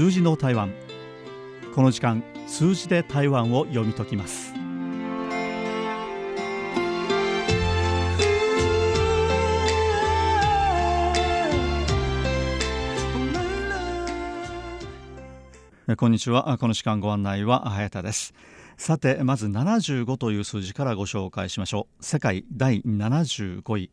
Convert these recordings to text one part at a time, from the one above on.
数字の台湾。この時間数字で台湾を読み解きます。こんにちは。この時間ご案内は早田です。さてまず75という数字からご紹介しましょう。世界第75位。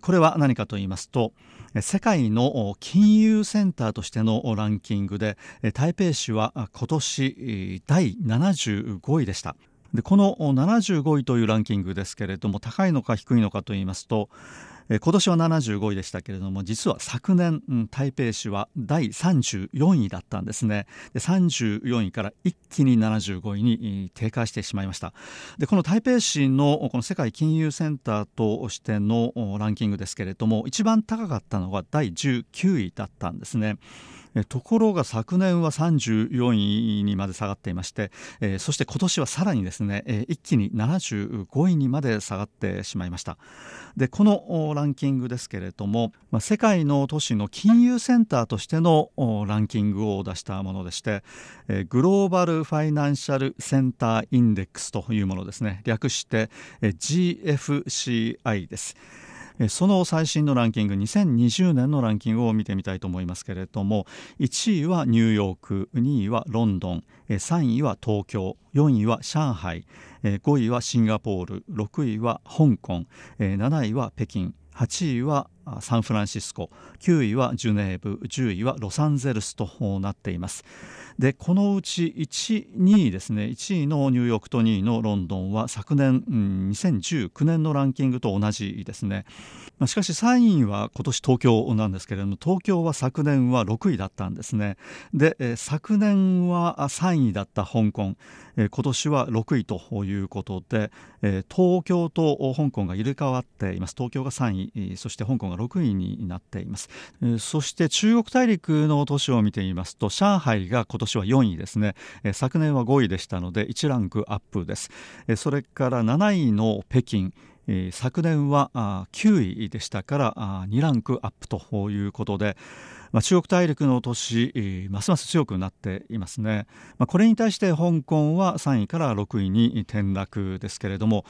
これは何かと言いますと世界の金融センターとしてのランキングで台北市は今年第75位でした。でこの75位というランキングですけれども高いのか低いのかといいますと今年は75位でしたけれども実は昨年、台北市は第34位だったんですね。で34位から一気に75位に低下してしまいました。でこの台北市のこの世界金融センターとしてのランキングですけれども一番高かったのが第19位だったんですね。ところが昨年は34位にまで下がっていまして、そして今年はさらにですね、一気に75位にまで下がってしまいました。でこのランキングですけれども、世界の都市の金融センターとしてのランキングを出したものでして、グローバルファイナンシャルセンターインデックスというものですね。略して、GFCI です。その最新のランキング2020年のランキングを見てみたいと思いますけれども1位はニューヨーク2位はロンドン3位は東京4位は上海5位はシンガポール6位は香港7位は北京8位はサンフランシスコ。9位はジュネーブ10位はロサンゼルスとなっています。でこのうち1、2位ですね。1位のニューヨークと2位のロンドンは昨年、うん、2019年のランキングと同じですね、まあ、しかし3位は今年東京なんですけれども東京は昨年は6位だったんですね。で、え昨年は3位だった香港、え今年は6位ということで、え東京と香港が入れ替わっています。東京が3位そして香港が6位になっています、えそして中国大陸の都市を見てみますと上海が今年は4位ですね、え昨年は5位でしたので1ランクアップです、えそれから7位の北京。昨年は9位でしたから2ランクアップということで、まあ、中国大陸の都市、ますます強くなっていますね、まあ、これに対して香港は3位から6位に転落ですけれども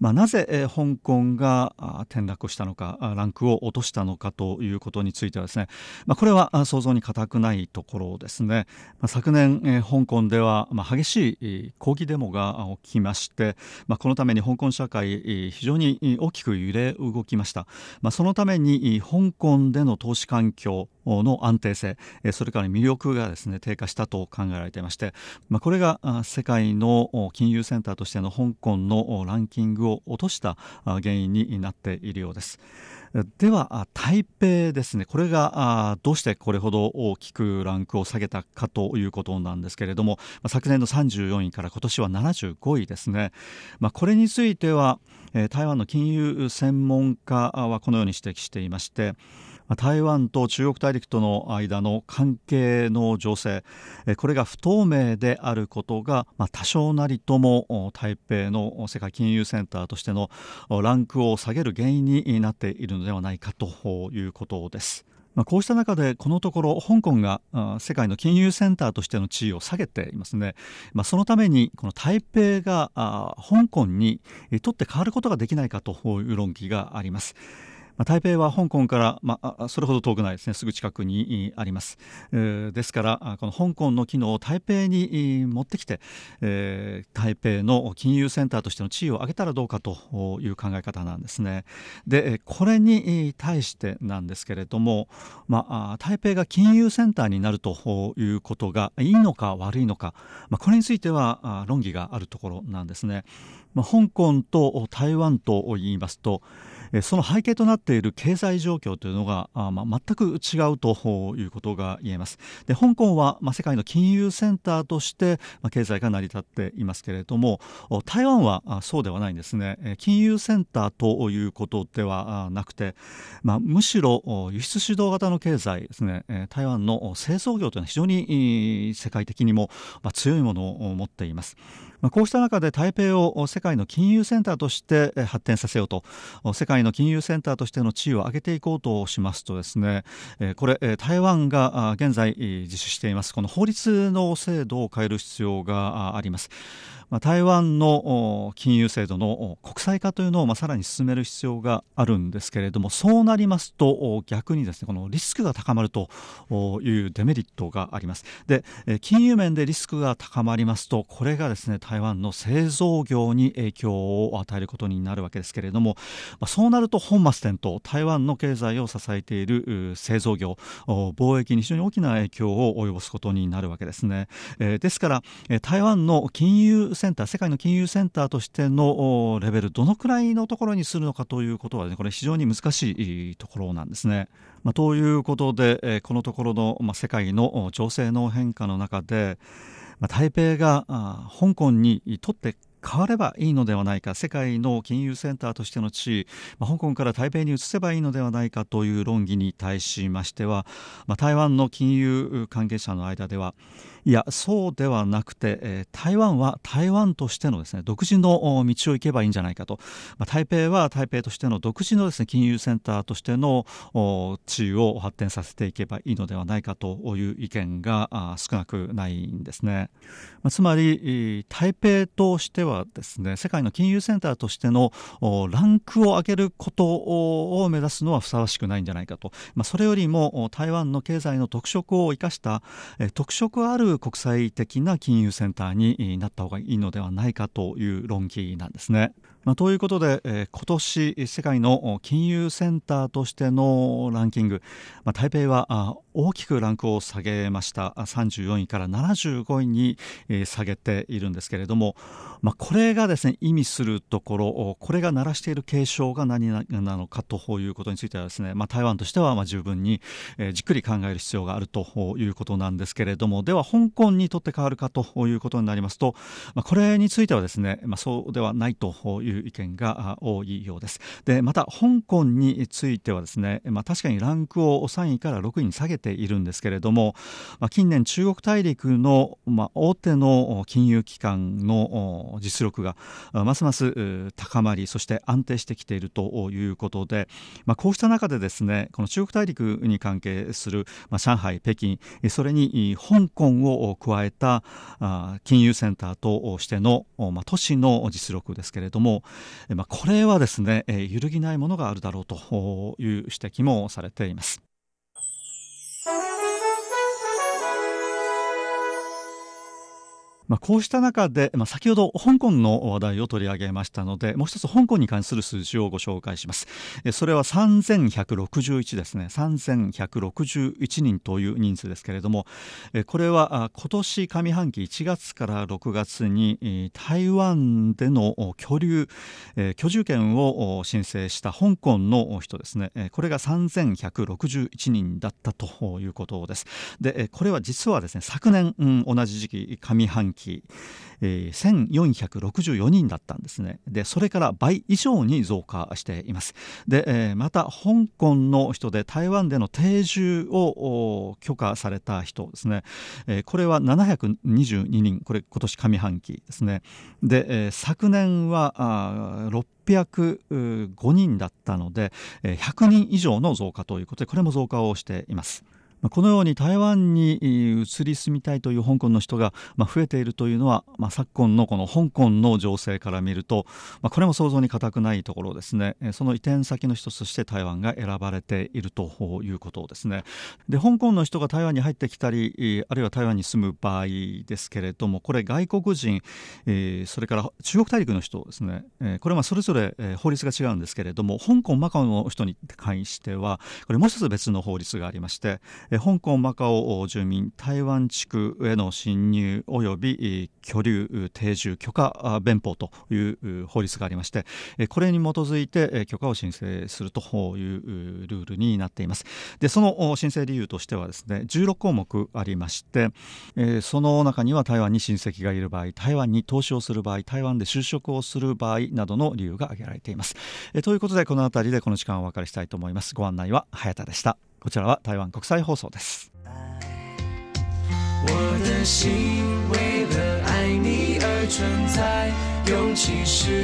まあ、なぜ、え香港が転落したのかランクを落としたのかということについてはですね、まあ、これは想像に難くないところですね、まあ、昨年、え香港では、まあ、激しい抗議デモが起きまして、まあ、このために香港社会非常に大きく揺れ動きました、まあ、そのために香港での投資環境の安定性それから魅力がですね低下したと考えられていまして、まあ、これが世界の金融センターとしての香港のランキングをを落とした原因になっているようです。では台北ですねこれがどうしてこれほど大きくランクを下げたかということなんですけれども昨年の34位から今年は75位ですね、まあ、これについては台湾の金融専門家はこのように指摘していまして台湾と中国大陸との間の関係の情勢これが不透明であることが多少なりとも台北の世界金融センターとしてのランクを下げる原因になっているのではないかということです。こうした中でこのところ香港が世界の金融センターとしての地位を下げていますね、まあ、そのためにこの台北が香港にとって変わることができないかという論議があります。まあ、台北は香港から、まあ、それほど遠くないですね。すぐ近くにあります、え、ですからこの香港の機能を台北に持ってきて、えー、台北の金融センターとしての地位を上げたらどうかという考え方なんですね。でこれに対してなんですけれども、まあ、台北が金融センターになるということがいいのか悪いのか、まあ、これについては論議があるところなんですね、まあ、香港と台湾と言いますとその背景となっている経済状況というのが、まあ、全く違うということが言えます。で香港は、まあ、世界の金融センターとして、まあ、経済が成り立っていますけれども台湾はそうではないんですね。金融センターということではなくて、まあ、むしろ輸出主導型の経済ですね。台湾の製造業というのは非常に世界的にも強いものを持っています。まあ、こうした中で台北を世界の金融センターとして発展させようと。世界の金融センターとしての地位を上げていこうとしますとですね。これ台湾が現在実施しています。この法律の制度を変える必要があります、台湾の金融制度の国際化というのをさらに進める必要があるんですけれどもそうなりますと逆にですねこのリスクが高まるというデメリットがあります。で金融面でリスクが高まりますとこれがですね台湾の製造業に影響を与えることになるわけですけれども、まあ、そうなると本末転倒台湾の経済を支えている製造業貿易に非常に大きな影響を及ぼすことになるわけですね、えー、ですから台湾の金融センター世界の金融センターとしてのレベルどのくらいのところにするのかということは、ね、これ非常に難しいところなんですね。まあ、ということで、えこのところの、まあ、世界の情勢の変化の中で、まあ、台北があ香港にとって変わればいいのではないか世界の金融センターとしての地位、まあ、香港から台北に移せばいいのではないかという論議に対しましては、まあ、台湾の金融関係者の間ではいやそうではなくて、えー、台湾は台湾としてのですね独自の道を行けばいいんじゃないかと、まあ、台北は台北としての独自のですね金融センターとしての地位を発展させていけばいいのではないかという意見が少なくないんですね、まあ、つまり台北としてはですね世界の金融センターとしてのランクを上げることを目指すのはふさわしくないんじゃないかと、まあ、それよりも台湾の経済の特色を生かした特色ある国際的な金融センターになった方がいいのではないかという論議なんですね。まあ、ということで、えー、今年世界の金融センターとしてのランキング、まあ、台北は大きくランクを下げました。34位から75位に、えー、下げているんですけれども、まあ、これがですね意味するところこれが鳴らしている警鐘が何なのかということについてはですね、まあ、台湾としてはまあ十分に、えー、じっくり考える必要があるということなんですけれども。では香港にとって変わるかということになりますと、まあ、これについてはですね、まあ、そうではないといういう意見が多いようです。でまた香港についてはですね、まあ、確かにランクを3位から6位に下げているんですけれども、まあ、近年中国大陸の、まあ、大手の金融機関の実力がますます高まりそして安定してきているということで、まあ、こうした中でですねこの中国大陸に関係する、まあ、上海北京それに香港を加えた金融センターとしての、まあ、都市の実力ですけれどもまあ、これはですね、え揺るぎないものがあるだろうという指摘もされています。まあ、こうした中で、まあ、先ほど香港の話題を取り上げましたのでもう一つ香港に関する数字をご紹介します。それは3161ですね。3161人という人数ですけれどもこれは今年上半期1月から6月に台湾での居留居住権を申請した香港の人ですね。これが3161人だったということです。でこれは実はですね昨年、同じ時期上半期期、えー、1464人だったんですね。でそれから倍以上に増加しています。で、えー、また香港の人で台湾での定住を許可された人ですね、えー、これは722人。これ今年上半期ですね。で、えー、昨年は605人だったので100人以上の増加ということでこれも増加をしています。このように台湾に移り住みたいという香港の人が増えているというのは、まあ、昨今のこの香港の情勢から見ると、まあ、これも想像に難くないところですね。その移転先の一つとして台湾が選ばれているということですね。で香港の人が台湾に入ってきたりあるいは台湾に住む場合ですけれどもこれ外国人それから中国大陸の人ですね。これはそれぞれ法律が違うんですけれども香港マカオの人に関してはこれもう一つ別の法律がありまして香港マカオ住民台湾地区への侵入及び居留定住許可弁法という法律がありましてこれに基づいて許可を申請するというルールになっています。でその申請理由としてはですね16項目ありましてその中には台湾に親戚がいる場合台湾に投資をする場合台湾で就職をする場合などの理由が挙げられています。ということでこの辺りでこの時間をお別れしたいと思います。ご案内は早田でした。こちらは台湾国際放送です我的心为了爱你而存在，勇气是。